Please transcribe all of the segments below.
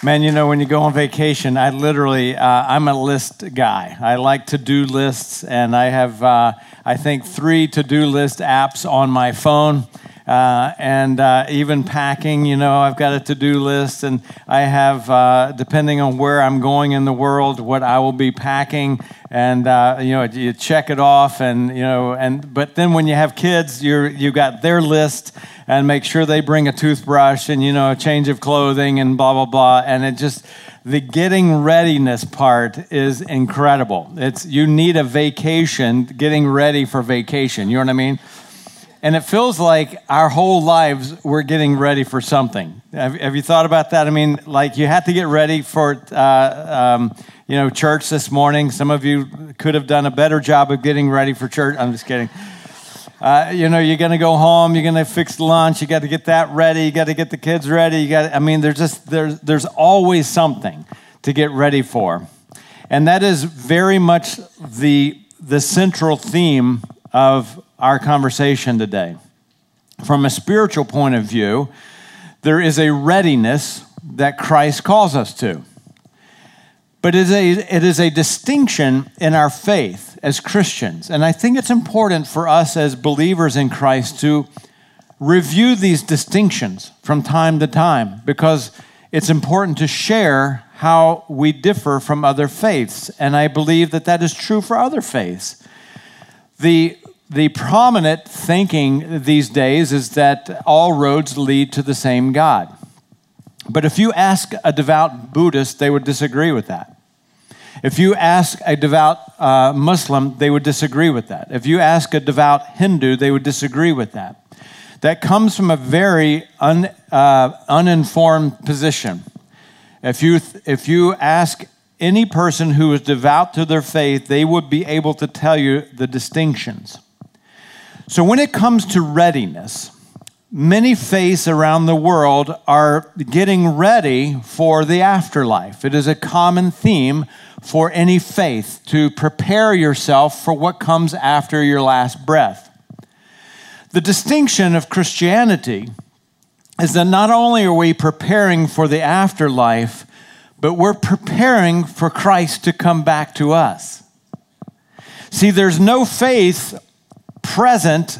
Man, you know, when you go on vacation, I literally, uh, I'm a list guy. I like to do lists, and I have, uh, I think, three to do list apps on my phone. Uh, and uh, even packing, you know, I've got a to do list, and I have, uh, depending on where I'm going in the world, what I will be packing. And, uh, you know, you check it off, and, you know, and, but then when you have kids, you're, you got their list and make sure they bring a toothbrush and you know a change of clothing and blah blah blah. And it just the getting readiness part is incredible. It's you need a vacation getting ready for vacation. You know what i mean and it feels like our whole lives we're getting ready for something have, have you thought about that i mean like you had to get ready for uh, um, you know church this morning some of you could have done a better job of getting ready for church i'm just kidding uh, you know, you're going to go home, you're going to fix lunch, you got to get that ready, you got to get the kids ready. You got I mean, there's just there's there's always something to get ready for. And that is very much the the central theme of our conversation today. From a spiritual point of view, there is a readiness that Christ calls us to. But it is, a, it is a distinction in our faith as Christians. And I think it's important for us as believers in Christ to review these distinctions from time to time because it's important to share how we differ from other faiths. And I believe that that is true for other faiths. The, the prominent thinking these days is that all roads lead to the same God. But if you ask a devout Buddhist, they would disagree with that. If you ask a devout uh, Muslim, they would disagree with that. If you ask a devout Hindu, they would disagree with that. That comes from a very un, uh, uninformed position. If you, if you ask any person who is devout to their faith, they would be able to tell you the distinctions. So when it comes to readiness, Many faiths around the world are getting ready for the afterlife. It is a common theme for any faith to prepare yourself for what comes after your last breath. The distinction of Christianity is that not only are we preparing for the afterlife, but we're preparing for Christ to come back to us. See, there's no faith present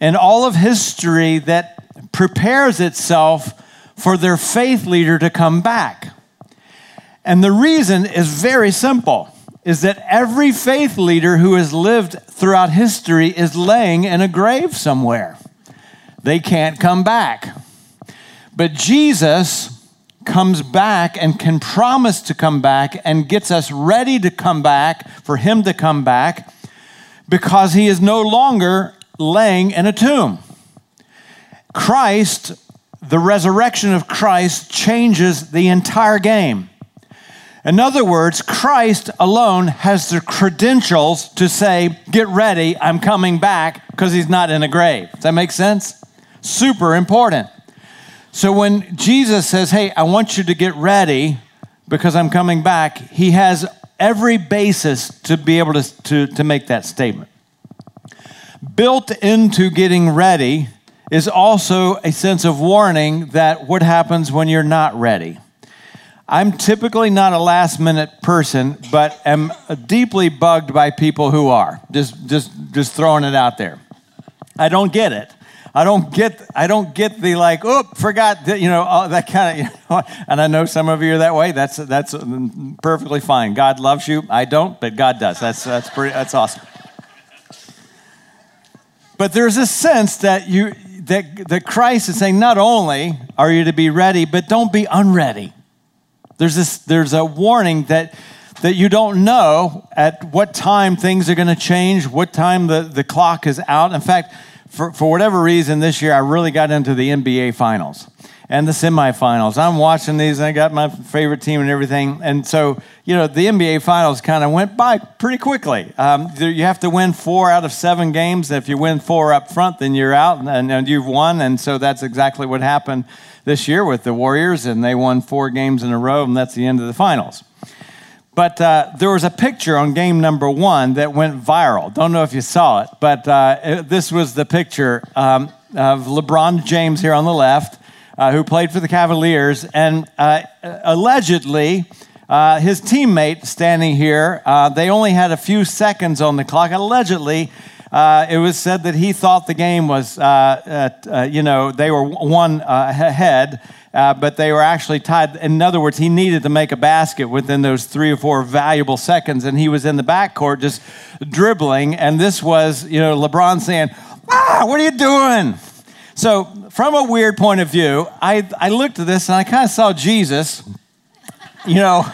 in all of history that prepares itself for their faith leader to come back. And the reason is very simple is that every faith leader who has lived throughout history is laying in a grave somewhere. They can't come back. But Jesus comes back and can promise to come back and gets us ready to come back for him to come back because he is no longer laying in a tomb. Christ, the resurrection of Christ, changes the entire game. In other words, Christ alone has the credentials to say, Get ready, I'm coming back, because he's not in a grave. Does that make sense? Super important. So when Jesus says, Hey, I want you to get ready because I'm coming back, he has every basis to be able to, to, to make that statement built into getting ready is also a sense of warning that what happens when you're not ready. I'm typically not a last minute person, but am deeply bugged by people who are. Just, just, just throwing it out there. I don't get it. I don't get. I don't get the like. Oop, forgot that. You know all that kind of. You know, and I know some of you are that way. That's that's mm, perfectly fine. God loves you. I don't, but God does. That's that's pretty. That's awesome. But there's a sense that you that, that Christ is saying not only are you to be ready, but don't be unready. There's this there's a warning that that you don't know at what time things are going to change, what time the, the clock is out. In fact, for, for whatever reason this year I really got into the NBA finals and the semifinals. I'm watching these, and I got my favorite team and everything. And so, you know, the NBA finals kind of went by pretty quickly. Um, you have to win four out of seven games. If you win four up front, then you're out, and, and you've won. And so that's exactly what happened this year with the Warriors, and they won four games in a row, and that's the end of the finals. But uh, there was a picture on game number one that went viral. Don't know if you saw it, but uh, it, this was the picture um, of LeBron James here on the left uh, who played for the Cavaliers, and uh, allegedly, uh, his teammate standing here, uh, they only had a few seconds on the clock. Allegedly, it was said that he thought the game was, you know, they were one ahead, but they were actually tied. In other words, he needed to make a basket within those three or four valuable seconds, and he was in the backcourt just dribbling. And this was, you know, LeBron saying, "Ah, what are you doing?" So, from a weird point of view, I, I looked at this and I kind of saw Jesus you know,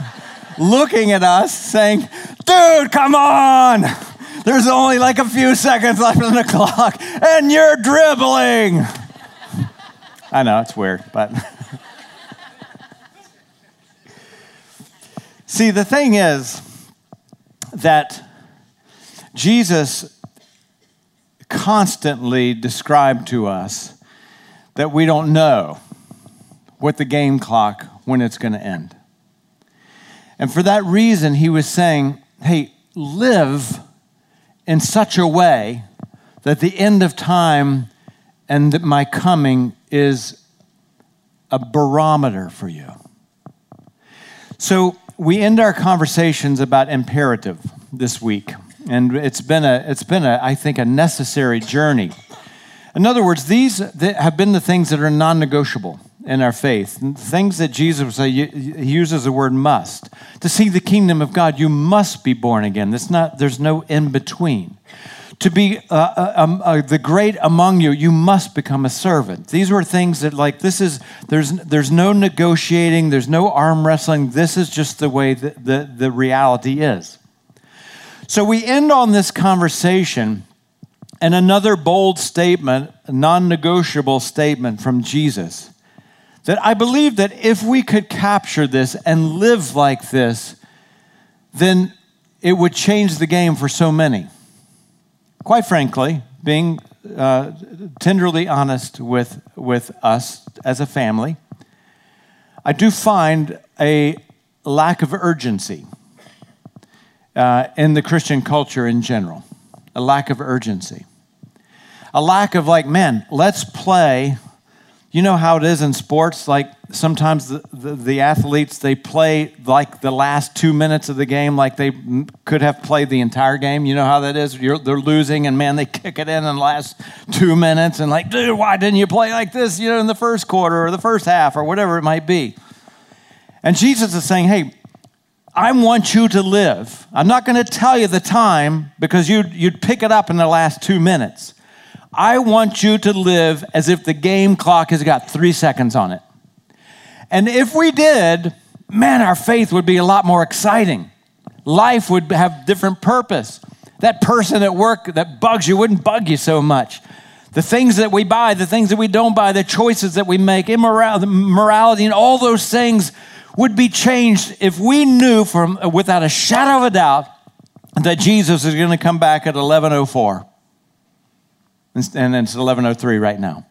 looking at us saying, dude, come on. There's only like a few seconds left on the clock and you're dribbling. I know, it's weird, but. See, the thing is that Jesus constantly described to us that we don't know what the game clock when it's going to end. And for that reason, he was saying, hey, live in such a way that the end of time and my coming is a barometer for you. So we end our conversations about imperative this week, and it's been a, it's been a, I think, a necessary journey. In other words, these have been the things that are non-negotiable in our faith. Things that Jesus uses the word must. To see the kingdom of God, you must be born again. There's, not, there's no in between. To be uh, uh, um, uh, the great among you, you must become a servant. These were things that, like, this is, there's, there's no negotiating, there's no arm wrestling. This is just the way the, the reality is. So we end on this conversation and another bold statement, non negotiable statement from Jesus that I believe that if we could capture this and live like this, then it would change the game for so many. Quite frankly, being uh, tenderly honest with, with us as a family, I do find a lack of urgency uh, in the Christian culture in general. A lack of urgency. A lack of, like, man, let's play you know how it is in sports? Like sometimes the, the, the, athletes, they play like the last two minutes of the game, like they could have played the entire game. You know how that is? You're, they're losing, and man, they kick it in in the last two minutes, and like, dude, why didn't you play like this, you know, in the first quarter or the first half or whatever it might be? And Jesus is saying, hey, I want you to live. I'm not going to tell you the time because you'd, you'd pick it up in the last two minutes. I want you to live as if the game clock has got three seconds on it. And if we did, man, our faith would be a lot more exciting. Life would have different purpose. That person at work that bugs you wouldn't bug you so much. The things that we buy, the things that we don't buy, the choices that we make, immorality, morality, and all those things would be changed if we knew from without a shadow of a doubt that Jesus is going to come back at 1104 and it's 1103 right now.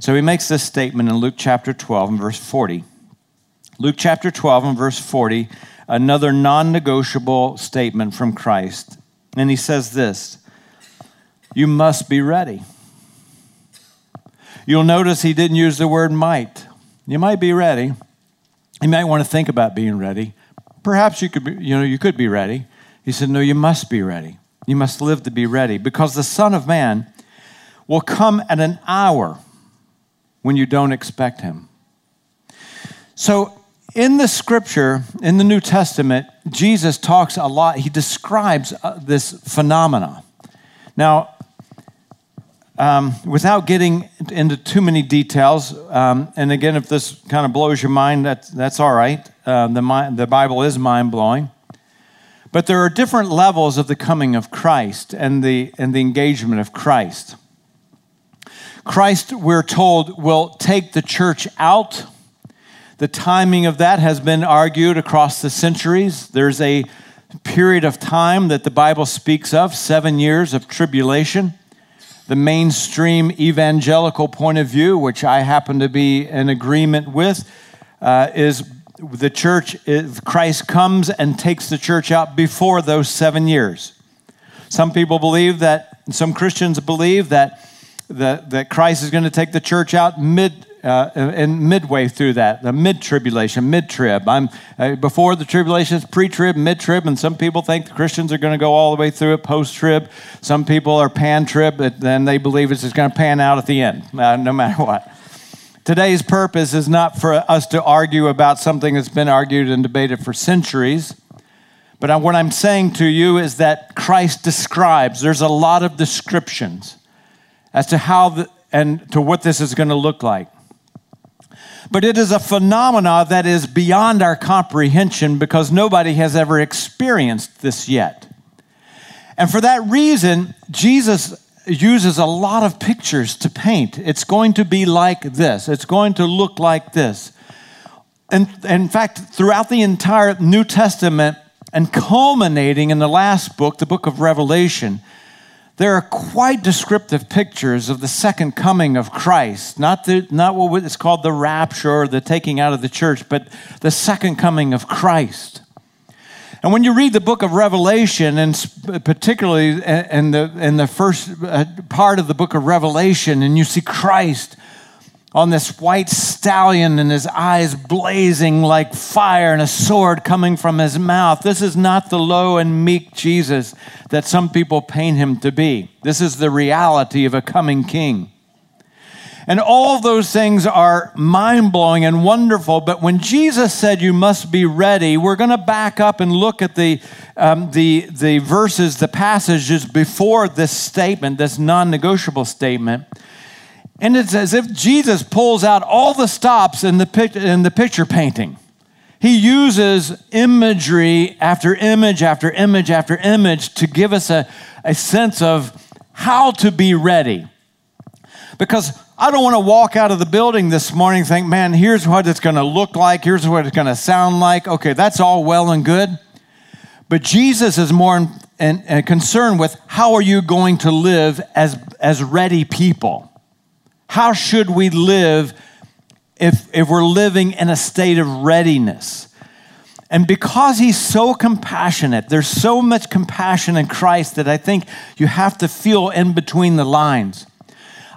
So he makes this statement in Luke chapter 12 and verse 40. Luke chapter 12 and verse 40, another non negotiable statement from Christ. And he says this You must be ready. You'll notice he didn't use the word might. You might be ready. You might want to think about being ready. Perhaps you could be, you know, you could be ready. He said, No, you must be ready. You must live to be ready because the Son of Man will come at an hour when you don't expect him. So, in the scripture, in the New Testament, Jesus talks a lot, he describes uh, this phenomena. Now, um, without getting into too many details, um, and again, if this kind of blows your mind, that's, that's all right. Uh, the, the Bible is mind blowing. But there are different levels of the coming of Christ and the, and the engagement of Christ. Christ, we're told, will take the church out. The timing of that has been argued across the centuries. There's a period of time that the Bible speaks of, seven years of tribulation. The mainstream evangelical point of view, which I happen to be in agreement with, uh, is the church, Christ comes and takes the church out before those seven years. Some people believe that, some Christians believe that that, that Christ is going to take the church out mid uh, and midway through that, the mid tribulation, mid trib. I'm uh, before the tribulation is pre trib, mid trib, and some people think the Christians are going to go all the way through it post trib. Some people are pan trib, but then they believe it's just going to pan out at the end, uh, no matter what. Today's purpose is not for us to argue about something that's been argued and debated for centuries. But what I'm saying to you is that Christ describes, there's a lot of descriptions as to how the, and to what this is going to look like. But it is a phenomena that is beyond our comprehension because nobody has ever experienced this yet. And for that reason, Jesus uses a lot of pictures to paint. It's going to be like this, it's going to look like this. And in fact, throughout the entire New Testament, and culminating in the last book, the book of Revelation, there are quite descriptive pictures of the second coming of Christ. Not, the, not what is called the rapture or the taking out of the church, but the second coming of Christ. And when you read the book of Revelation, and particularly in the, in the first uh, part of the book of Revelation, and you see Christ on this white stallion and his eyes blazing like fire and a sword coming from his mouth. This is not the low and meek Jesus that some people paint him to be. This is the reality of a coming king. And all those things are mind blowing and wonderful. But when Jesus said you must be ready, we're going to back up and look at the, um, the, the verses, the passages before this statement, this non negotiable statement. And it's as if Jesus pulls out all the stops in the, pic- in the picture painting. He uses imagery after image after image after image to give us a, a sense of how to be ready. Because I don't want to walk out of the building this morning and think, man, here's what it's going to look like, here's what it's going to sound like. Okay, that's all well and good. But Jesus is more in, in, in concerned with how are you going to live as, as ready people. How should we live if, if we're living in a state of readiness? And because he's so compassionate, there's so much compassion in Christ that I think you have to feel in between the lines.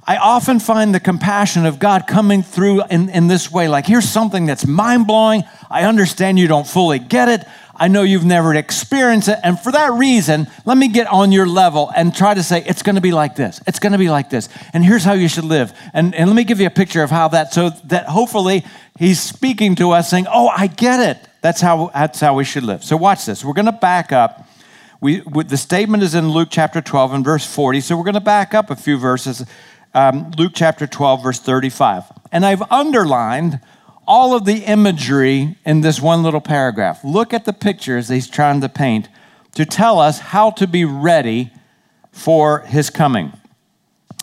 I often find the compassion of God coming through in, in this way like, here's something that's mind blowing. I understand you don't fully get it. I know you've never experienced it. And for that reason, let me get on your level and try to say, it's going to be like this. It's going to be like this. And here's how you should live. And, and let me give you a picture of how that, so that hopefully he's speaking to us saying, oh, I get it. That's how, that's how we should live. So watch this. We're going to back up. We, the statement is in Luke chapter 12 and verse 40. So we're going to back up a few verses. Um, Luke chapter 12, verse 35. And I've underlined all of the imagery in this one little paragraph. Look at the pictures he's trying to paint to tell us how to be ready for his coming.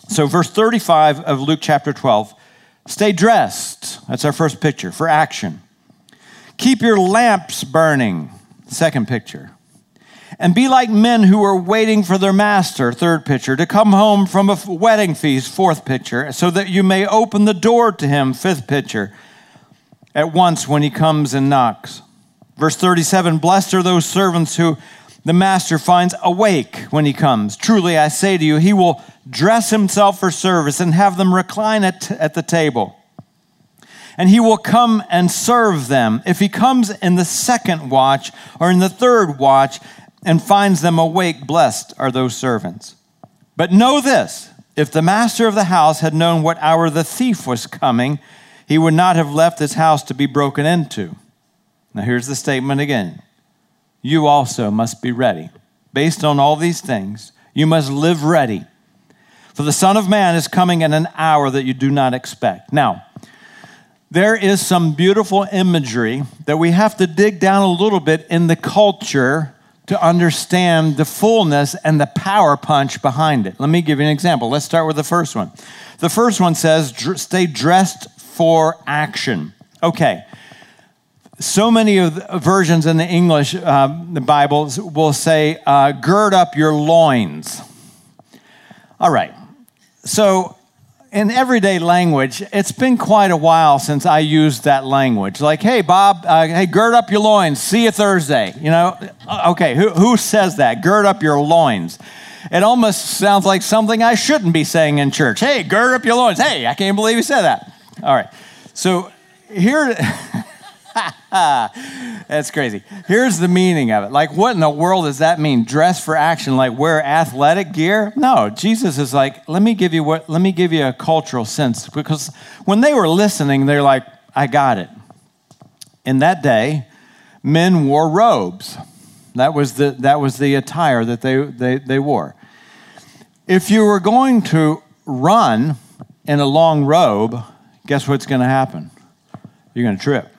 So, verse 35 of Luke chapter 12 stay dressed. That's our first picture for action. Keep your lamps burning. Second picture. And be like men who are waiting for their master, third picture, to come home from a wedding feast, fourth picture, so that you may open the door to him, fifth picture at once when he comes and knocks. Verse 37 Blessed are those servants who the master finds awake when he comes. Truly, I say to you, he will dress himself for service and have them recline at, at the table. And he will come and serve them. If he comes in the second watch or in the third watch and finds them awake, blessed are those servants. But know this if the master of the house had known what hour the thief was coming, he would not have left his house to be broken into. Now, here's the statement again You also must be ready. Based on all these things, you must live ready. For the Son of Man is coming in an hour that you do not expect. Now, there is some beautiful imagery that we have to dig down a little bit in the culture to understand the fullness and the power punch behind it. Let me give you an example. Let's start with the first one. The first one says, Stay dressed for action. Okay. So many of the versions in the English, uh, the Bibles will say, uh, gird up your loins. All right. So, in everyday language, it's been quite a while since I used that language. Like, hey, Bob, uh, hey, gird up your loins. See you Thursday. You know, uh, okay, who, who says that? Gird up your loins. It almost sounds like something I shouldn't be saying in church. Hey, gird up your loins. Hey, I can't believe you said that. All right. So here, that's crazy. Here's the meaning of it. Like, what in the world does that mean? Dress for action, like wear athletic gear? No, Jesus is like, let me give you what, let me give you a cultural sense. Because when they were listening, they're like, I got it. In that day, men wore robes. That was the, that was the attire that they, they, they wore. If you were going to run in a long robe, guess what's going to happen? You're going to trip.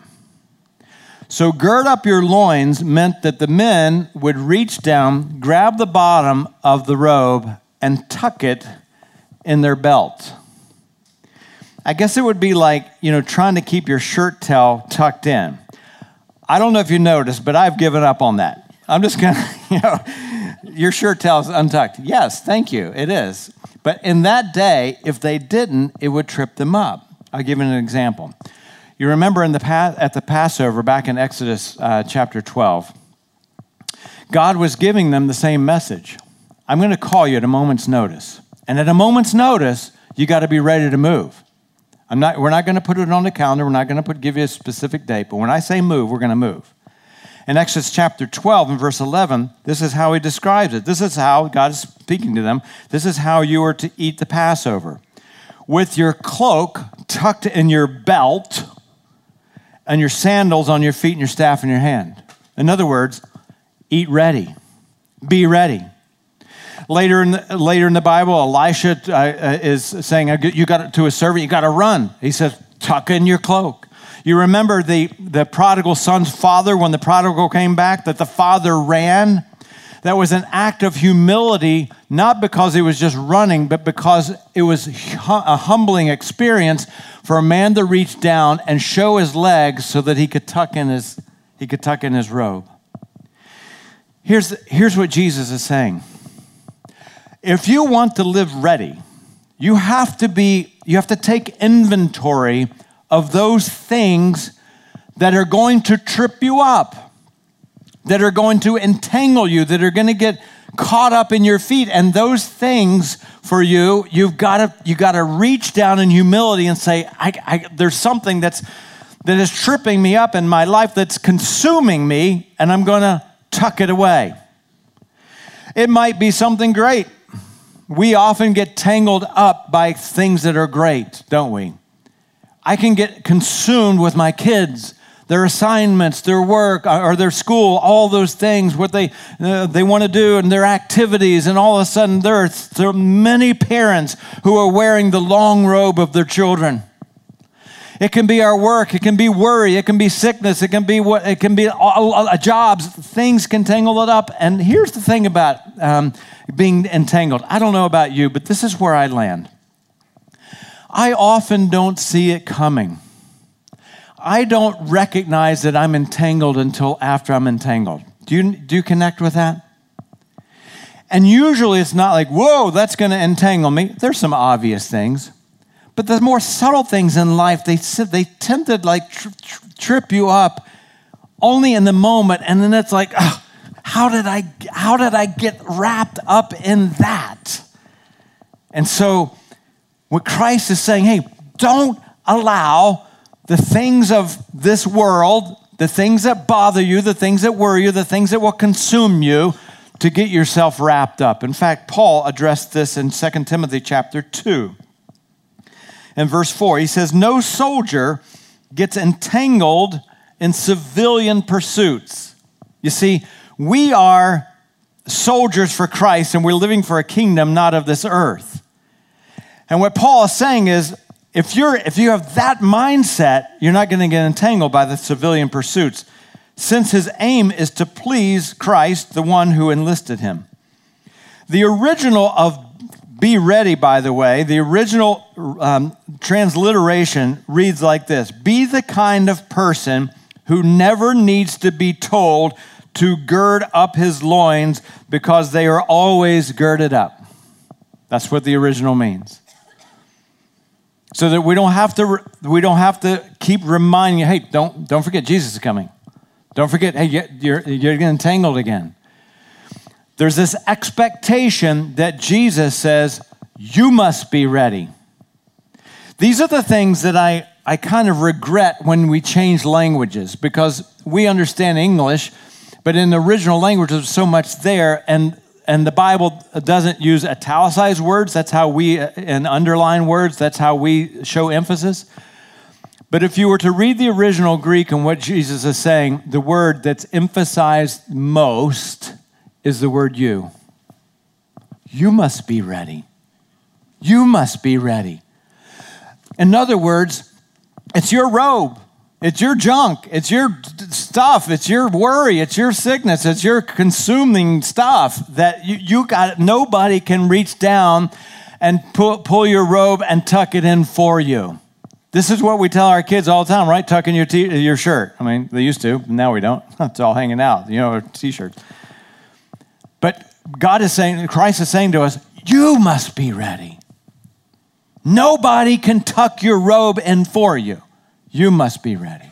So, gird up your loins meant that the men would reach down, grab the bottom of the robe, and tuck it in their belt. I guess it would be like, you know, trying to keep your shirt tail tucked in. I don't know if you noticed, but I've given up on that. I'm just going to, you know, your shirt tail is untucked. Yes, thank you, it is. But in that day, if they didn't, it would trip them up. I'll give you an example. You remember in the at the Passover back in Exodus uh, chapter 12, God was giving them the same message. I'm going to call you at a moment's notice. And at a moment's notice, you got to be ready to move. I'm not, we're not going to put it on the calendar. We're not going to put, give you a specific date. But when I say move, we're going to move. In Exodus chapter 12 and verse 11, this is how he describes it. This is how God is speaking to them. This is how you are to eat the Passover. With your cloak tucked in your belt, and your sandals on your feet and your staff in your hand. In other words, eat ready, be ready. Later in the, later in the Bible, Elisha uh, uh is saying, "You got to to a servant, you got to run." He says, "Tuck in your cloak." You remember the the prodigal son's father when the prodigal came back, that the father ran. That was an act of humility, not because he was just running, but because it was a humbling experience for a man to reach down and show his legs so that he could tuck in his, he could tuck in his robe. Here's, here's what Jesus is saying. If you want to live ready, you have to be, you have to take inventory of those things that are going to trip you up, that are going to entangle you, that are going to get caught up in your feet. And those things for you, you've got to, you got to reach down in humility and say, I, I, there's something that's, that is tripping me up in my life that's consuming me, and I'm going to tuck it away. It might be something great. We often get tangled up by things that are great, don't we? I can get consumed with my kids their assignments, their work, uh, or their school, all those things, what they, uh, they want to do, and their activities. And all of a sudden, there are, there are many parents who are wearing the long robe of their children. It can be our work. It can be worry. It can be sickness. It can be what. It can be jobs. Things can tangle it up. And here's the thing about um, being entangled. I don't know about you, but this is where I land. I often don't see it coming. I don't recognize that I'm entangled until after I'm entangled. Do you, do you connect with that? And usually it's not like, whoa, that's going to entangle me. There's some obvious things. But the more subtle things in life, they, they tend to like tri- tri- trip you up only in the moment. And then it's like, how, did I, how did I get wrapped up in that? And so what Christ is saying, hey, don't allow the things of this world, the things that bother you, the things that worry you, the things that will consume you, to get yourself wrapped up. In fact, Paul addressed this in 2 Timothy chapter 2. In verse 4, he says, No soldier gets entangled in civilian pursuits. You see, we are soldiers for Christ and we're living for a kingdom not of this earth. And what Paul is saying is if, you're, if you have that mindset, you're not going to get entangled by the civilian pursuits, since his aim is to please Christ, the one who enlisted him. The original of be ready, by the way, the original um, transliteration reads like this Be the kind of person who never needs to be told to gird up his loins because they are always girded up. That's what the original means so that we don't have to we don't have to keep reminding you hey don't don't forget jesus is coming. Don't forget hey you're you're getting entangled again. There's this expectation that jesus says you must be ready. These are the things that i I kind of regret when we change languages because we understand English, but in the original language, there's so much there, and and the Bible doesn't use italicized words. That's how we and underline words. That's how we show emphasis. But if you were to read the original Greek and what Jesus is saying, the word that's emphasized most is the word you. You must be ready. You must be ready. In other words, it's your robe. It's your junk. It's your stuff. It's your worry. It's your sickness. It's your consuming stuff that you, you got. Nobody can reach down and pull, pull your robe and tuck it in for you. This is what we tell our kids all the time, right? Tuck in your, t- your shirt. I mean, they used to. Now we don't. It's all hanging out, you know, t-shirts. But God is saying, Christ is saying to us, you must be ready. Nobody can tuck your robe in for you. You must be ready.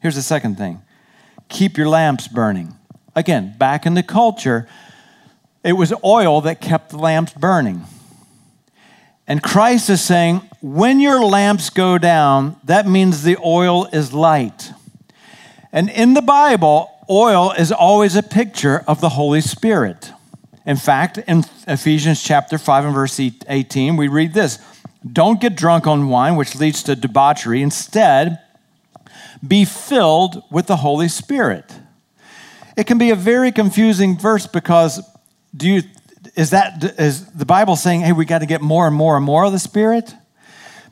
Here's the second thing keep your lamps burning. Again, back in the culture, it was oil that kept the lamps burning. And Christ is saying, when your lamps go down, that means the oil is light. And in the Bible, oil is always a picture of the Holy Spirit. In fact, in Ephesians chapter 5 and verse 18, we read this don't get drunk on wine, which leads to debauchery. Instead, be filled with the Holy Spirit. It can be a very confusing verse because do you is that is the Bible saying, hey, we got to get more and more and more of the Spirit?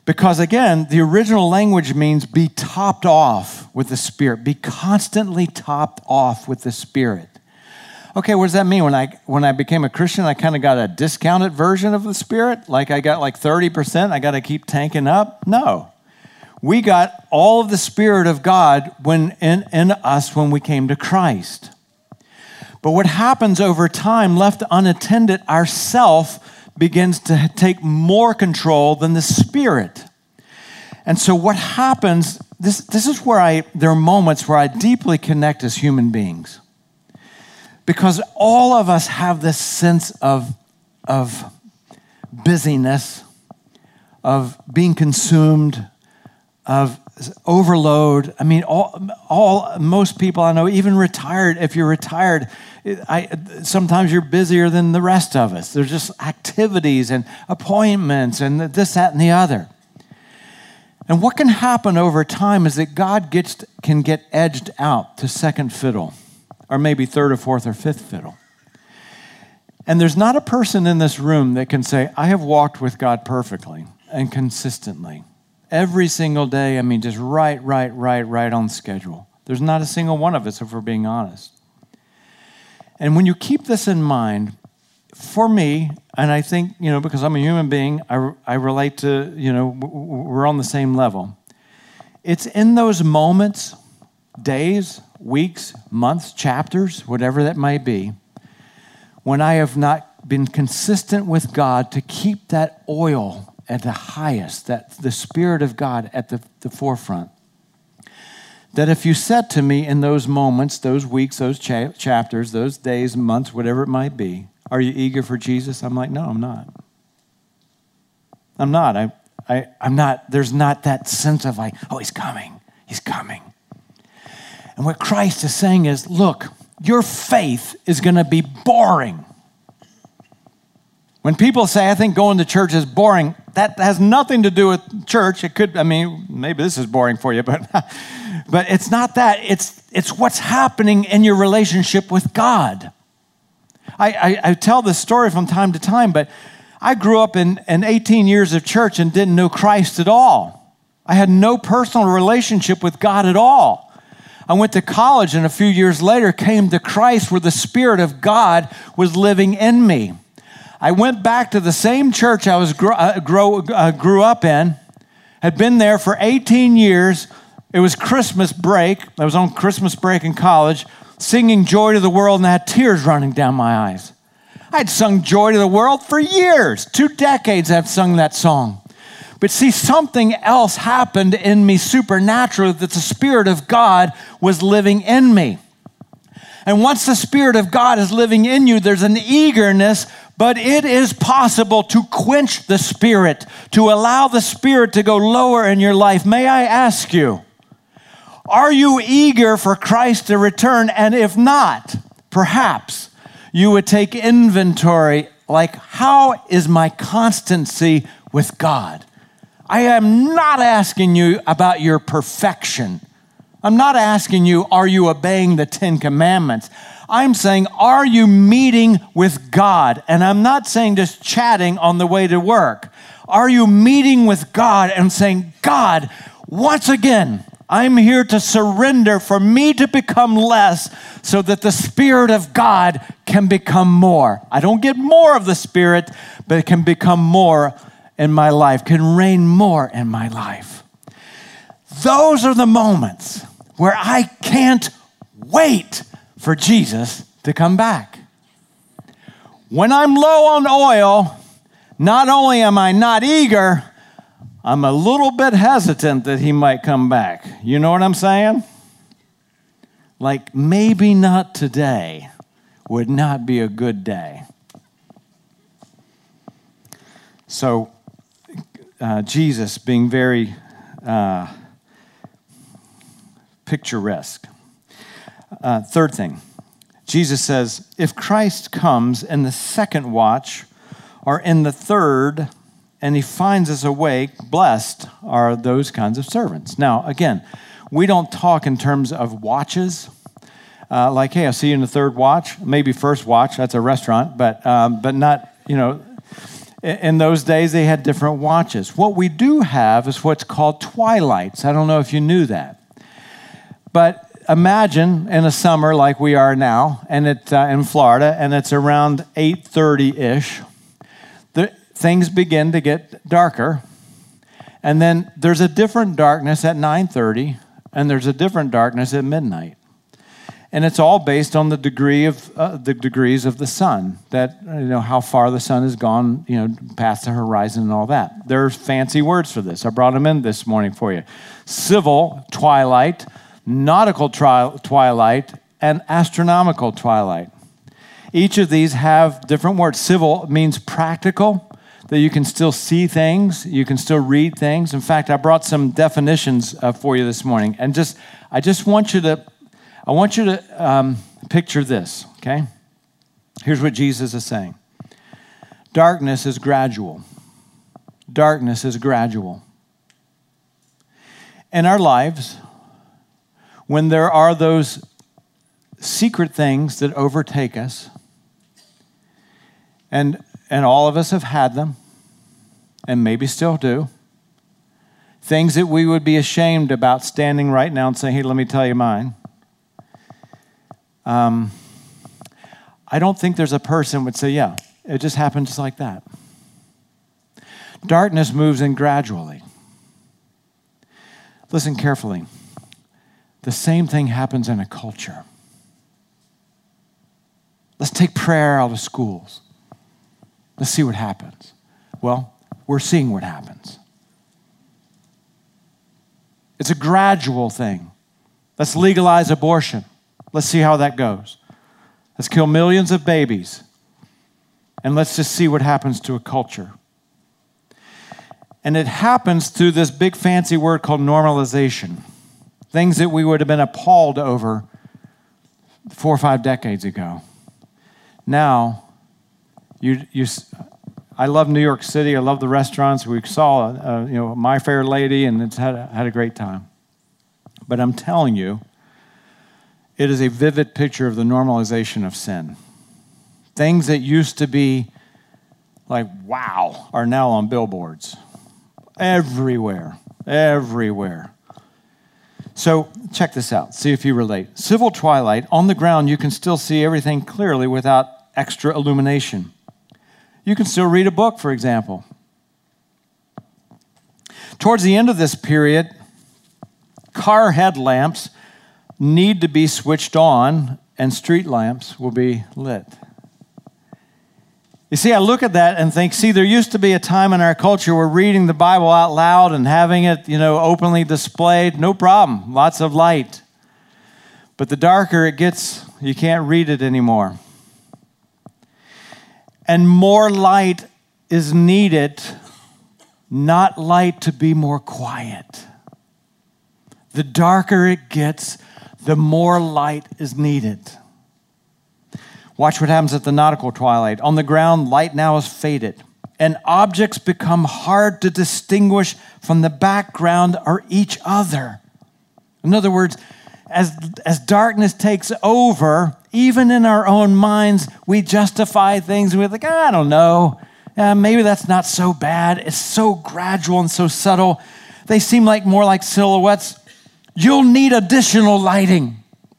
Because again, the original language means be topped off with the Spirit, be constantly topped off with the Spirit. Okay, what does that mean? When I when I became a Christian, I kind of got a discounted version of the Spirit, like I got like 30%, I got to keep tanking up? No. We got all of the Spirit of God when in, in us when we came to Christ. But what happens over time, left unattended, our self begins to take more control than the Spirit. And so what happens, this, this is where I, there are moments where I deeply connect as human beings because all of us have this sense of, of busyness, of being consumed, of overload. I mean, all, all most people I know, even retired. If you're retired, I, sometimes you're busier than the rest of us. There's just activities and appointments and this, that, and the other. And what can happen over time is that God gets can get edged out to second fiddle or maybe third or fourth or fifth fiddle. And there's not a person in this room that can say, I have walked with God perfectly and consistently. Every single day, I mean, just right, right, right, right on schedule. There's not a single one of us, if we're being honest. And when you keep this in mind, for me, and I think, you know, because I'm a human being, I, I relate to, you know, we're on the same level. It's in those moments, days, weeks, months, chapters, whatever that may be, when I have not been consistent with God to keep that oil at the highest, that the Spirit of God at the, the forefront. That if you said to me in those moments, those weeks, those cha- chapters, those days, months, whatever it might be, are you eager for Jesus? I'm like, no, I'm not. I'm not. I, I, I'm not. There's not that sense of like, oh, he's coming. He's coming. And what Christ is saying is look, your faith is going to be boring. When people say, I think going to church is boring, that has nothing to do with church. It could, I mean, maybe this is boring for you, but, but it's not that. It's, it's what's happening in your relationship with God. I, I, I tell this story from time to time, but I grew up in, in 18 years of church and didn't know Christ at all. I had no personal relationship with God at all. I went to college and a few years later came to Christ where the Spirit of God was living in me. I went back to the same church I was uh, grow, uh, grew up in, had been there for 18 years. It was Christmas break. I was on Christmas break in college, singing Joy to the World, and I had tears running down my eyes. I'd sung Joy to the World for years. Two decades I've sung that song. But see, something else happened in me supernaturally that the Spirit of God was living in me. And once the Spirit of God is living in you, there's an eagerness But it is possible to quench the Spirit, to allow the Spirit to go lower in your life. May I ask you, are you eager for Christ to return? And if not, perhaps you would take inventory like, how is my constancy with God? I am not asking you about your perfection. I'm not asking you, are you obeying the Ten Commandments? I'm saying, are you meeting with God? And I'm not saying just chatting on the way to work. Are you meeting with God and saying, God, once again, I'm here to surrender for me to become less so that the Spirit of God can become more. I don't get more of the Spirit, but it can become more in my life, can reign more in my life. Those are the moments where I can't wait for Jesus to come back. When I'm low on oil, not only am I not eager, I'm a little bit hesitant that he might come back. You know what I'm saying? Like, maybe not today would not be a good day. So, uh, Jesus being very uh, picturesque. Uh, third thing, Jesus says, if Christ comes in the second watch or in the third, and he finds us awake, blessed are those kinds of servants. Now, again, we don't talk in terms of watches. Uh, like, hey, I'll see you in the third watch, maybe first watch. That's a restaurant, but um, but not you know. In those days, they had different watches. What we do have is what's called twilights. I don't know if you knew that, but imagine in a summer like we are now, and it uh, in Florida, and it's around eight thirty ish The things begin to get darker. And then there's a different darkness at 9:30 and there's a different darkness at midnight. And it's all based on the degree of uh, the degrees of the sun, that you know how far the sun has gone, you know, past the horizon and all that. There's fancy words for this. I brought them in this morning for you. Civil twilight, nautical tri- twilight, and astronomical twilight. Each of these have different words. Civil means practical, that you can still see things, you can still read things. In fact, I brought some definitions uh, for you this morning, and just I just want you to I want you to um, picture this. Okay, here's what Jesus is saying: Darkness is gradual. Darkness is gradual. In our lives, when there are those secret things that overtake us, and and all of us have had them, and maybe still do. Things that we would be ashamed about standing right now and saying, hey, let me tell you mine. Um, I don't think there's a person would say, yeah, it just happened just like that. Darkness moves in gradually. Listen carefully. The same thing happens in a culture. Let's take prayer out of schools. Let's see what happens. Well, we're seeing what happens. It's a gradual thing. Let's legalize abortion. Let's see how that goes. Let's kill millions of babies. And let's just see what happens to a culture. And it happens through this big fancy word called normalization. Things that we would have been appalled over four or five decades ago. Now, you, you, I love New York City. I love the restaurants. We saw, uh, you know, My Fair Lady, and it's had, had a great time. But I'm telling you, it is a vivid picture of the normalization of sin. Things that used to be like, wow, are now on billboards. Everywhere. Everywhere. So check this out. See if you relate. Civil twilight, on the ground, you can still see everything clearly without extra illumination. You can still read a book, for example. Towards the end of this period, car headlamps need to be switched on and street lamps will be lit. You see, I look at that and think, see, there used to be a time in our culture where reading the Bible out loud and having it, you know, openly displayed, no problem, lots of light. But the darker it gets, you can't read it anymore. And more light is needed, not light to be more quiet. The darker it gets, the more light is needed. Watch what happens at the nautical twilight. On the ground, light now is faded, and objects become hard to distinguish from the background or each other. In other words, as, as darkness takes over, even in our own minds, we justify things. We're like, I don't know. Yeah, maybe that's not so bad. It's so gradual and so subtle. They seem like more like silhouettes. You'll need additional lighting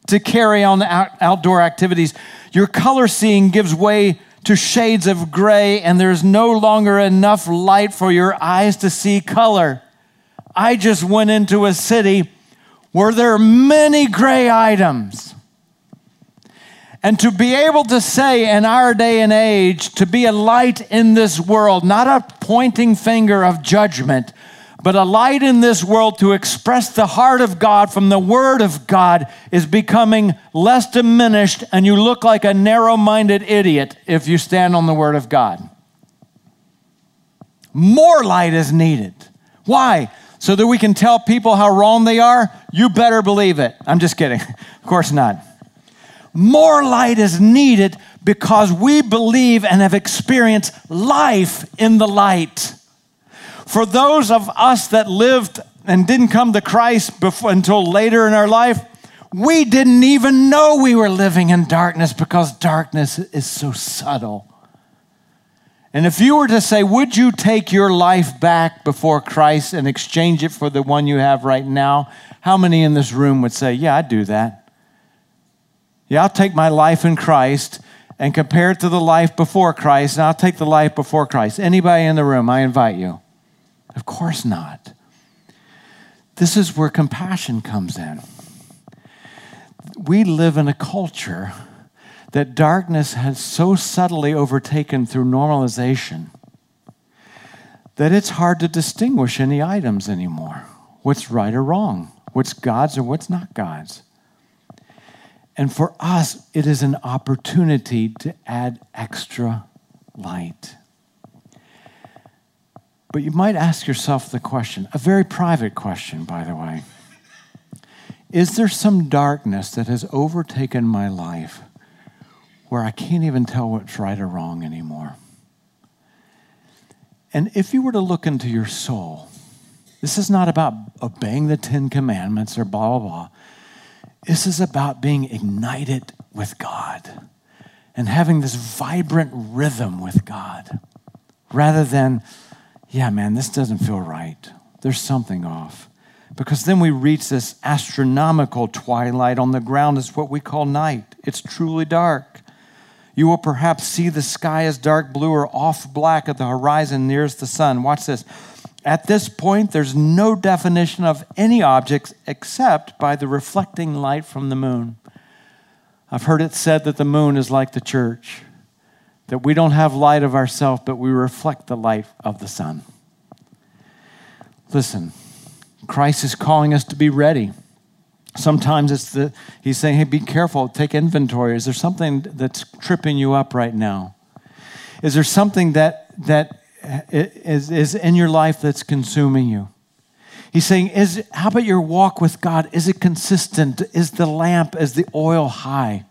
to carry on the out- outdoor activities. Your color seeing gives way to shades of gray, and there's no longer enough light for your eyes to see color. I just went into a city where there are many gray items. And to be able to say in our day and age, to be a light in this world, not a pointing finger of judgment, but a light in this world to express the heart of God from the Word of God is becoming less diminished, and you look like a narrow minded idiot if you stand on the Word of God. More light is needed. Why? So that we can tell people how wrong they are? You better believe it. I'm just kidding. Of course not. More light is needed because we believe and have experienced life in the light. For those of us that lived and didn't come to Christ before, until later in our life, we didn't even know we were living in darkness because darkness is so subtle. And if you were to say, Would you take your life back before Christ and exchange it for the one you have right now? How many in this room would say, Yeah, I'd do that? Yeah, I'll take my life in Christ and compare it to the life before Christ, and I'll take the life before Christ. Anybody in the room, I invite you. Of course not. This is where compassion comes in. We live in a culture that darkness has so subtly overtaken through normalization that it's hard to distinguish any items anymore what's right or wrong, what's God's or what's not God's. And for us, it is an opportunity to add extra light. But you might ask yourself the question, a very private question, by the way. Is there some darkness that has overtaken my life where I can't even tell what's right or wrong anymore? And if you were to look into your soul, this is not about obeying the Ten Commandments or blah, blah, blah. This is about being ignited with God and having this vibrant rhythm with God rather than yeah, man, this doesn't feel right. There's something off. Because then we reach this astronomical twilight on the ground. It's what we call night. It's truly dark. You will perhaps see the sky as dark blue or off black at the horizon nearest the sun. Watch this. At this point, there's no definition of any objects except by the reflecting light from the moon. I've heard it said that the moon is like the church that we don't have light of ourselves, but we reflect the light of the sun. Listen, Christ is calling us to be ready. Sometimes it's the, he's saying, hey, be careful, take inventory. Is there something that's tripping you up right now? Is there something that, that is, is in your life that's consuming you? He's saying, is, how about your walk with God? Is it consistent? Is the lamp, is the oil high?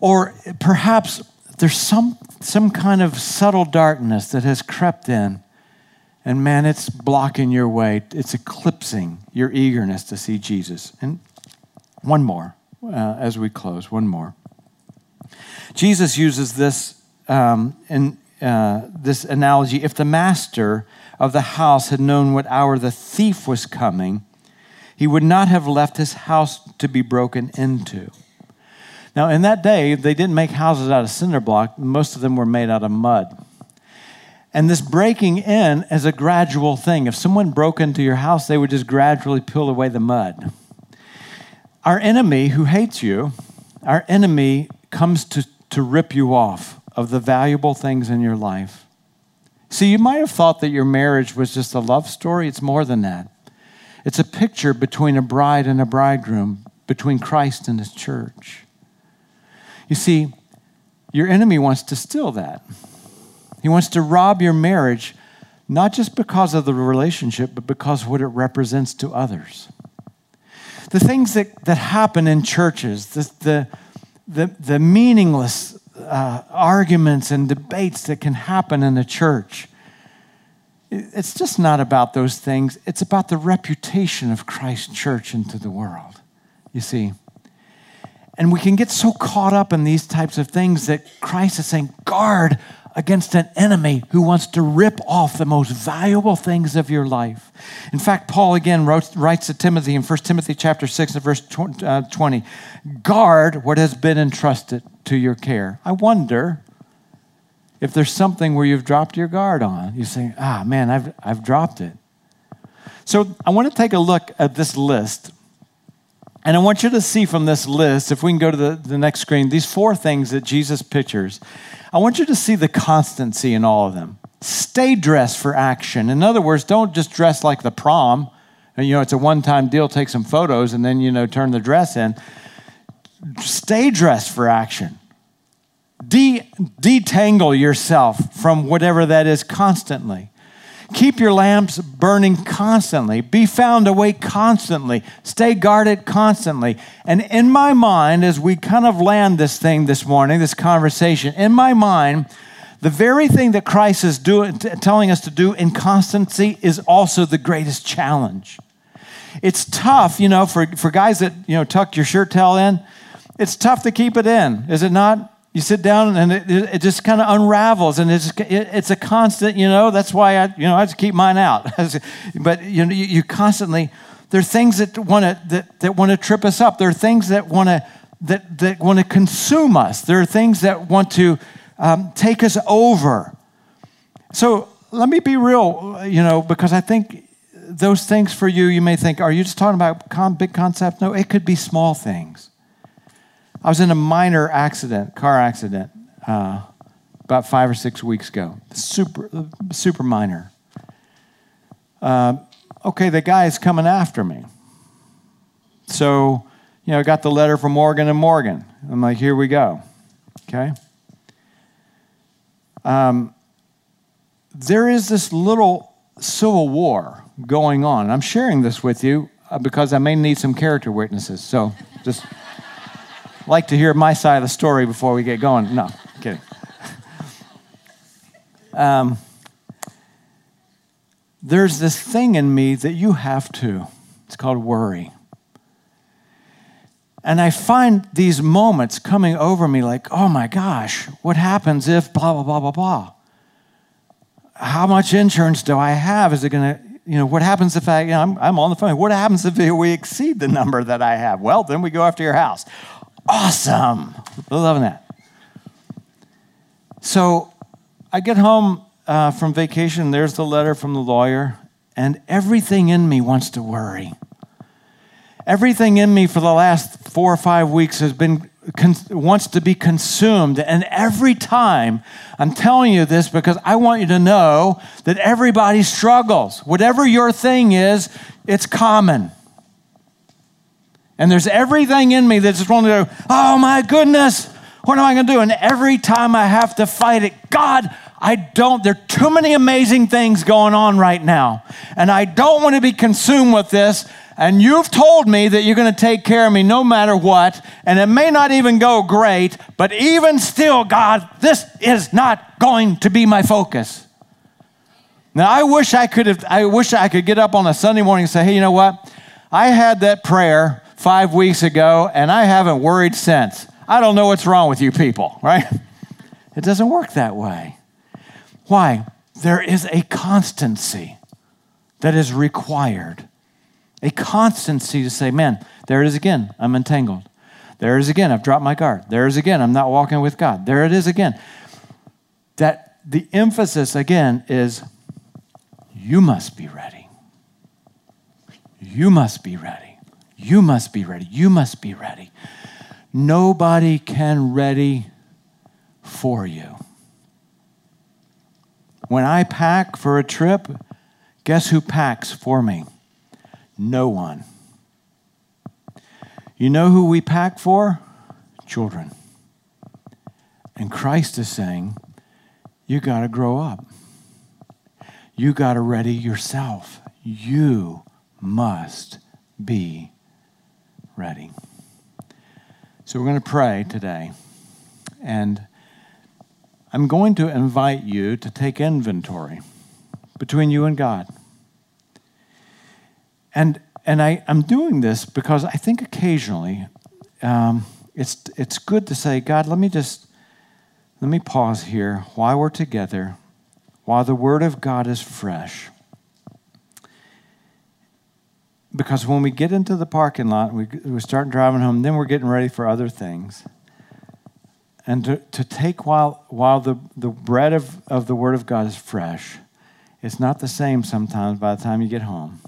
Or perhaps there's some, some kind of subtle darkness that has crept in. And man, it's blocking your way. It's eclipsing your eagerness to see Jesus. And one more uh, as we close, one more. Jesus uses this um, in uh, this analogy. If the master of the house had known what hour the thief was coming, he would not have left his house to be broken into. Now, in that day, they didn't make houses out of cinder block, most of them were made out of mud. And this breaking in is a gradual thing. If someone broke into your house, they would just gradually peel away the mud. Our enemy, who hates you, our enemy comes to, to rip you off of the valuable things in your life. See, you might have thought that your marriage was just a love story. It's more than that. It's a picture between a bride and a bridegroom, between Christ and his church. You see, Your enemy wants to steal that. He wants to rob your marriage, not just because of the relationship, but because what it represents to others. The things that, that happen in churches, the, the, the, the meaningless uh, arguments and debates that can happen in a church. It's just not about those things. It's about the reputation of Christ Church into the world, you see. And we can get so caught up in these types of things that Christ is saying, guard against an enemy who wants to rip off the most valuable things of your life. In fact, Paul again wrote, writes to Timothy in 1 Timothy chapter 6 and verse uh, 20, guard what has been entrusted to your care. I wonder if there's something where you've dropped your guard on. You say, ah, man, I've, I've dropped it. So I want to take a look at this list. And I want you to see from this list, if we can go to the, the next screen, these four things that Jesus pictures. I want you to see the constancy in all of them. Stay dressed for action. In other words, don't just dress like the prom. And, you know, it's a one time deal, take some photos, and then, you know, turn the dress in. Stay dressed for action. De- detangle yourself from whatever that is constantly. Keep your lamps burning constantly. Be found awake constantly. Stay guarded constantly. And in my mind, as we kind of land this thing this morning, this conversation, in my mind, the very thing that Christ is doing, telling us to do in constancy is also the greatest challenge. It's tough, you know, for, for guys that, you know, tuck your shirt tail in. It's tough to keep it in, is it not? You sit down and it, it just kind of unravels, and it's it, it's a constant. You know, that's why I you know I just keep mine out. but you know, you, you constantly there are things that want to that, that want to trip us up. There are things that want to that that want to consume us. There are things that want to um, take us over. So let me be real, you know, because I think those things for you, you may think, are you just talking about big concept? No, it could be small things. I was in a minor accident, car accident, uh, about five or six weeks ago. Super, super minor. Uh, okay, the guy is coming after me. So, you know, I got the letter from Morgan and Morgan. I'm like, here we go. Okay. Um, there is this little civil war going on. I'm sharing this with you uh, because I may need some character witnesses. So just like to hear my side of the story before we get going. No, kidding. Um, there's this thing in me that you have to. It's called worry. And I find these moments coming over me like, oh my gosh, what happens if blah, blah, blah, blah, blah? How much insurance do I have? Is it going to, you know, what happens if I, you know, I'm, I'm on the phone. What happens if we exceed the number that I have? Well, then we go after your house. Awesome. We're Loving that. So I get home uh, from vacation. There's the letter from the lawyer, and everything in me wants to worry. Everything in me for the last four or five weeks has been wants to be consumed. And every time I'm telling you this because I want you to know that everybody struggles. Whatever your thing is, it's common. And there's everything in me that just wants to go, oh my goodness, what am I going to do? And every time I have to fight it, God, I don't, there are too many amazing things going on right now. And I don't want to be consumed with this. And you've told me that you're going to take care of me no matter what. And it may not even go great, but even still, God, this is not going to be my focus. Now, I wish I could have, I wish I could get up on a Sunday morning and say, hey, you know what? I had that prayer five weeks ago and I haven't worried since. I don't know what's wrong with you people, right? It doesn't work that way. Why? There is a constancy that is required. A constancy to say, man, there it is again, I'm entangled. There it is again, I've dropped my guard. There it is again, I'm not walking with God. There it is again. That the emphasis again is you must be ready. You must be ready. You must be ready. You must be ready. Nobody can ready for you. When I pack for a trip, guess who packs for me? No one. You know who we pack for? Children. And Christ is saying, you got to grow up. You got to ready yourself. You must be ready. So we're going to pray today. And I'm going to invite you to take inventory between you and God. And, and I, I'm doing this because I think occasionally um, it's, it's good to say, God, let me just, let me pause here while we're together, while the Word of God is fresh. Because when we get into the parking lot, we, we start driving home, then we're getting ready for other things. And to, to take while, while the, the bread of, of the Word of God is fresh, it's not the same sometimes by the time you get home.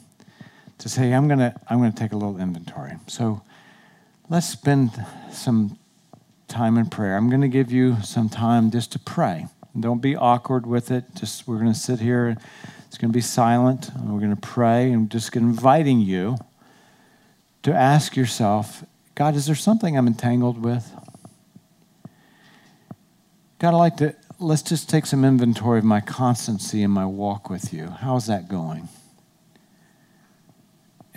To say, I'm going to I'm going to take a little inventory. So let's spend some time in prayer. I'm going to give you some time just to pray. Don't be awkward with it. Just we're going to sit here. It's going to be silent. And we're going to pray. And just inviting you to ask yourself, God, is there something I'm entangled with? God, I'd like to let's just take some inventory of my constancy in my walk with you. How's that going?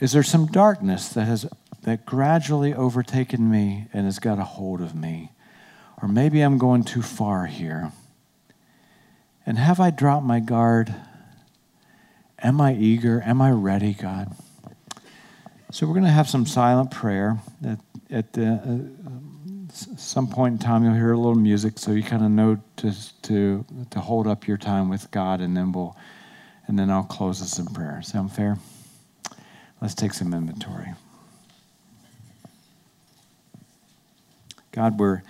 Is there some darkness that has that gradually overtaken me and has got a hold of me? Or maybe I'm going too far here. And have I dropped my guard? Am I eager? Am I ready, God? So we're going to have some silent prayer. At, at the, uh, some point in time, you'll hear a little music, so you kind of know to, to, to hold up your time with God, and then we'll, and then I'll close us in prayer. Sound fair? Let's take some inventory. God, we're,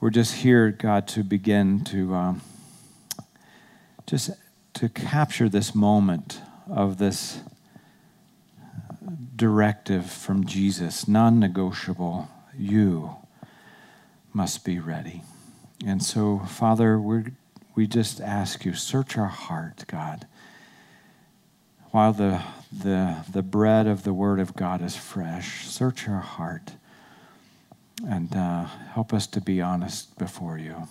we're just here, God, to begin to um, just to capture this moment of this directive from Jesus, non negotiable. You must be ready. And so, Father, we we just ask you, search our heart, God. While the, the, the bread of the Word of God is fresh, search our heart and uh, help us to be honest before you.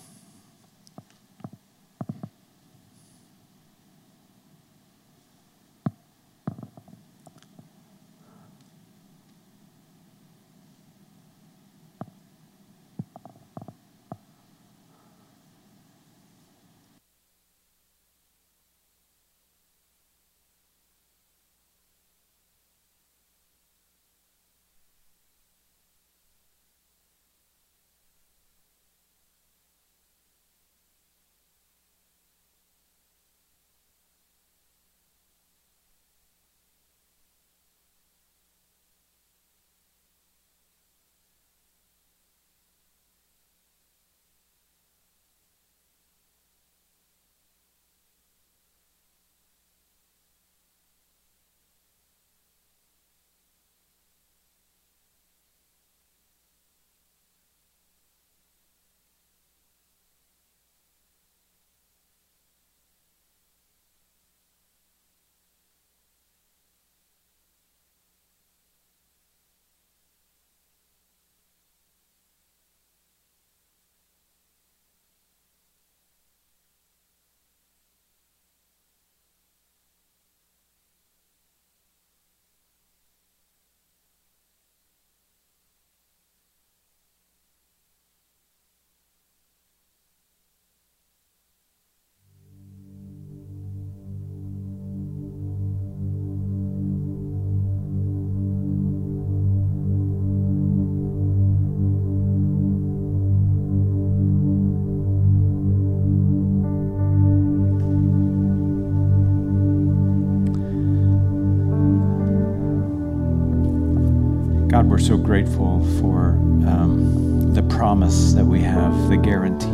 We're so grateful for um, the promise that we have, the guarantee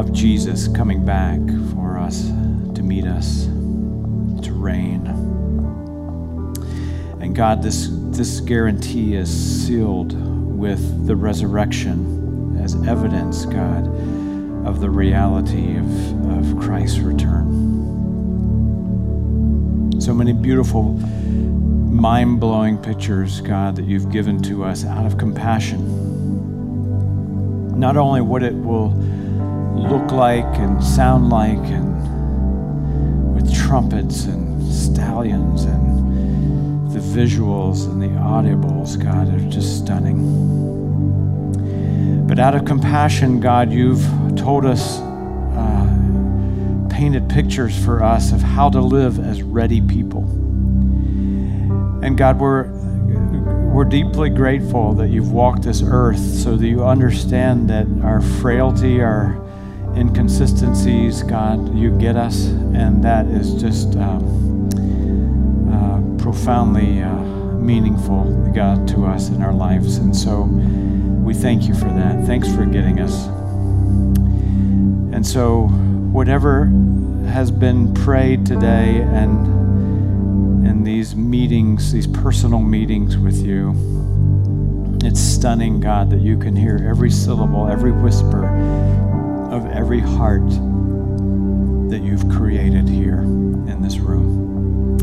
of Jesus coming back for us to meet us, to reign. And God, this, this guarantee is sealed with the resurrection as evidence, God, of the reality of, of Christ's return. So many beautiful mind blowing pictures, God, that you've given to us out of compassion. not only what it will look like and sound like, and with trumpets and stallions and the visuals and the audibles, God, are just stunning. But out of compassion, God, you've told us, uh, painted pictures for us of how to live as ready people. And God, we're we're deeply grateful that you've walked this earth so that you understand that our frailty, our inconsistencies, God, you get us, and that is just um, uh, profoundly uh, meaningful, God, to us in our lives. And so we thank you for that. Thanks for getting us. And so, whatever has been prayed today and in these meetings, these personal meetings with you. It's stunning, God, that you can hear every syllable, every whisper of every heart that you've created here in this room.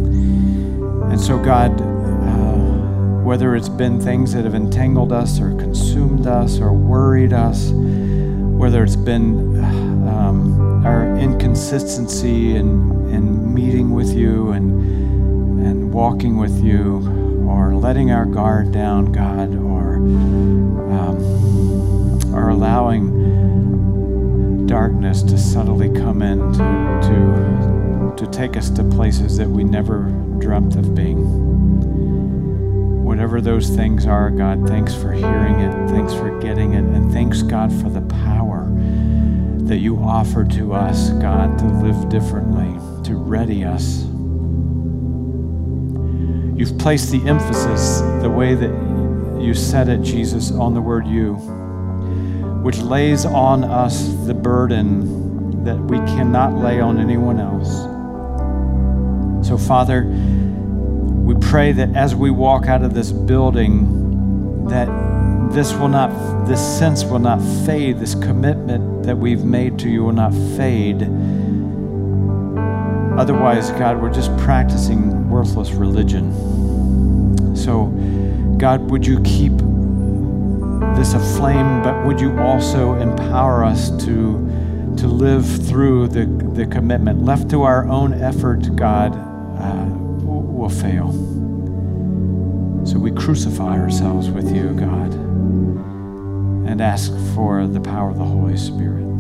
And so, God, uh, whether it's been things that have entangled us or consumed us or worried us, whether it's been um, our inconsistency in, in meeting with you and and walking with you or letting our guard down, God, or, um, or allowing darkness to subtly come in to, to, to take us to places that we never dreamt of being. Whatever those things are, God, thanks for hearing it, thanks for getting it, and thanks, God, for the power that you offer to us, God, to live differently, to ready us You've placed the emphasis, the way that you said it, Jesus, on the word you, which lays on us the burden that we cannot lay on anyone else. So, Father, we pray that as we walk out of this building, that this will not, this sense will not fade, this commitment that we've made to you will not fade. Otherwise, God, we're just practicing worthless religion. So, God, would you keep this aflame, but would you also empower us to, to live through the, the commitment? Left to our own effort, God, uh, will fail. So we crucify ourselves with you, God, and ask for the power of the Holy Spirit.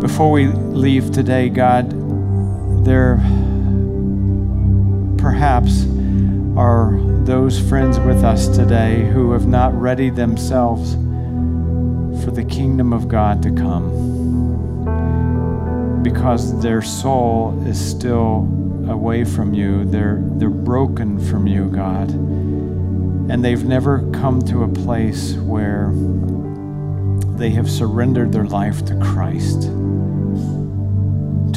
Before we leave today, God, there perhaps are those friends with us today who have not readied themselves for the kingdom of God to come because their soul is still away from you. They're, they're broken from you, God. And they've never come to a place where they have surrendered their life to Christ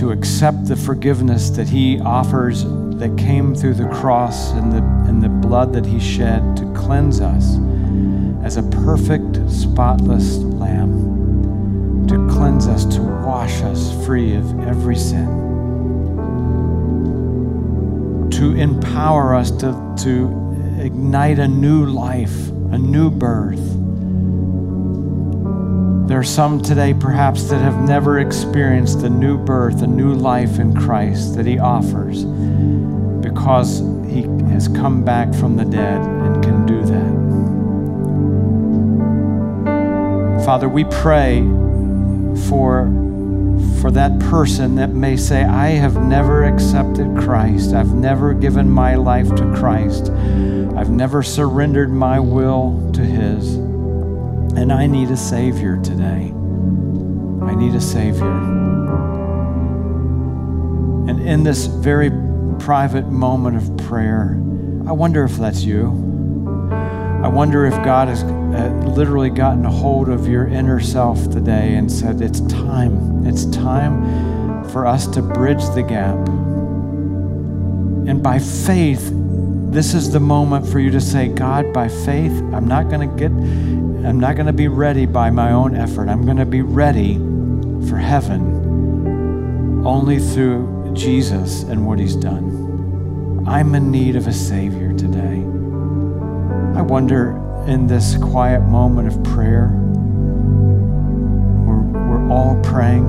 to accept the forgiveness that He offers that came through the cross and the, and the blood that He shed to cleanse us as a perfect, spotless lamb, to cleanse us, to wash us free of every sin, to empower us to, to ignite a new life, a new birth there are some today, perhaps, that have never experienced the new birth, a new life in Christ that He offers because He has come back from the dead and can do that. Father, we pray for, for that person that may say, I have never accepted Christ. I've never given my life to Christ. I've never surrendered my will to His. And I need a Savior today. I need a Savior. And in this very private moment of prayer, I wonder if that's you. I wonder if God has uh, literally gotten a hold of your inner self today and said, It's time. It's time for us to bridge the gap. And by faith, this is the moment for you to say, God, by faith, I'm not going to get I'm not going to be ready by my own effort. I'm going to be ready for heaven only through Jesus and what he's done. I'm in need of a Savior today. I wonder in this quiet moment of prayer, we're, we're all praying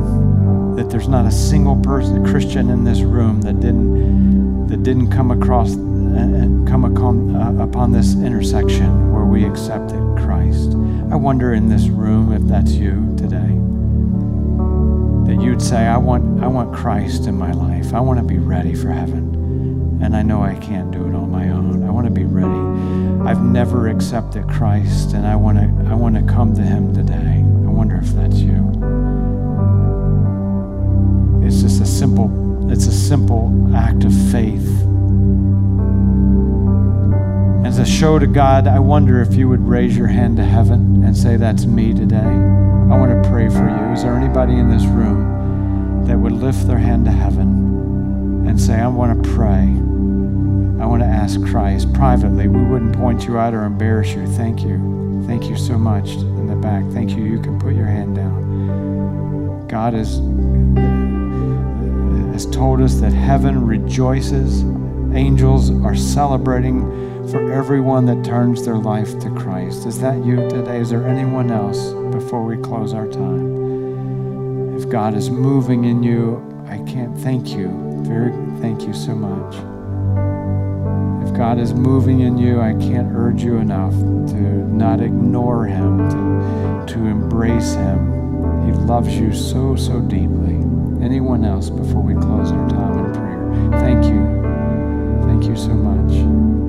that there's not a single person, Christian in this room that didn't, that didn't come across and come upon, uh, upon this intersection where we accepted Christ. I wonder in this room if that's you today. That you'd say, I want, I want Christ in my life. I want to be ready for heaven. And I know I can't do it on my own. I want to be ready. I've never accepted Christ, and I want to, I want to come to Him today. I wonder if that's you. It's just a simple, it's a simple act of faith a show to God, I wonder if you would raise your hand to heaven and say, That's me today. I want to pray for you. Is there anybody in this room that would lift their hand to heaven and say, I want to pray? I want to ask Christ privately. We wouldn't point you out or embarrass you. Thank you. Thank you so much in the back. Thank you. You can put your hand down. God has, has told us that heaven rejoices, angels are celebrating for everyone that turns their life to Christ. Is that you today? Is there anyone else before we close our time? If God is moving in you, I can't thank you. Very thank you so much. If God is moving in you, I can't urge you enough to not ignore him, to, to embrace him. He loves you so, so deeply. Anyone else before we close our time in prayer? Thank you. Thank you so much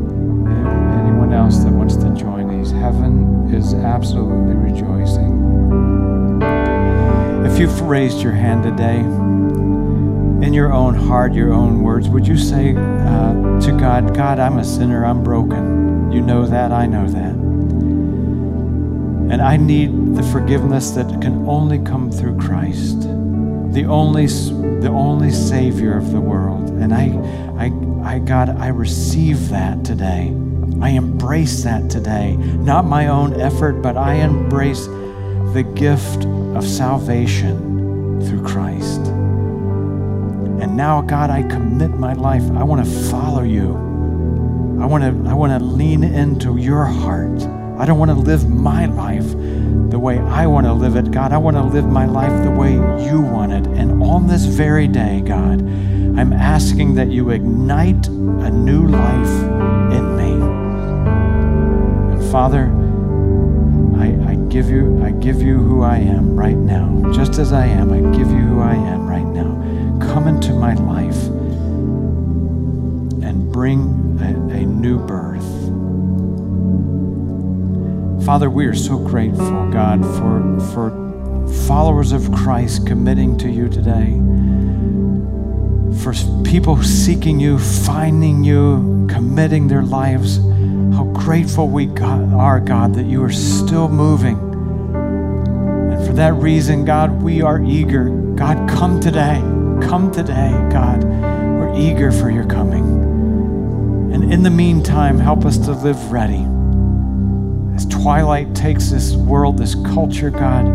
else that wants to join these, heaven is absolutely rejoicing. If you've raised your hand today, in your own heart, your own words, would you say uh, to God, God, I'm a sinner, I'm broken. You know that, I know that. And I need the forgiveness that can only come through Christ, the only, the only Savior of the world. And I, I, I, God, I receive that today. I embrace that today. Not my own effort, but I embrace the gift of salvation through Christ. And now, God, I commit my life. I want to follow you. I want to, I want to lean into your heart. I don't want to live my life the way I want to live it. God, I want to live my life the way you want it. And on this very day, God, I'm asking that you ignite a new life. Father, I, I, give you, I give you who I am right now. Just as I am, I give you who I am right now. Come into my life and bring a, a new birth. Father, we are so grateful, God, for, for followers of Christ committing to you today, for people seeking you, finding you, committing their lives how grateful we are, God, that you are still moving. And for that reason, God, we are eager. God, come today. Come today, God. We're eager for your coming. And in the meantime, help us to live ready. As twilight takes this world, this culture, God,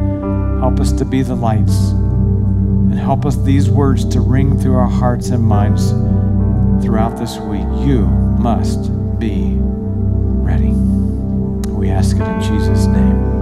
help us to be the lights. And help us these words to ring through our hearts and minds throughout this week. You must be ready. We ask it in Jesus' name.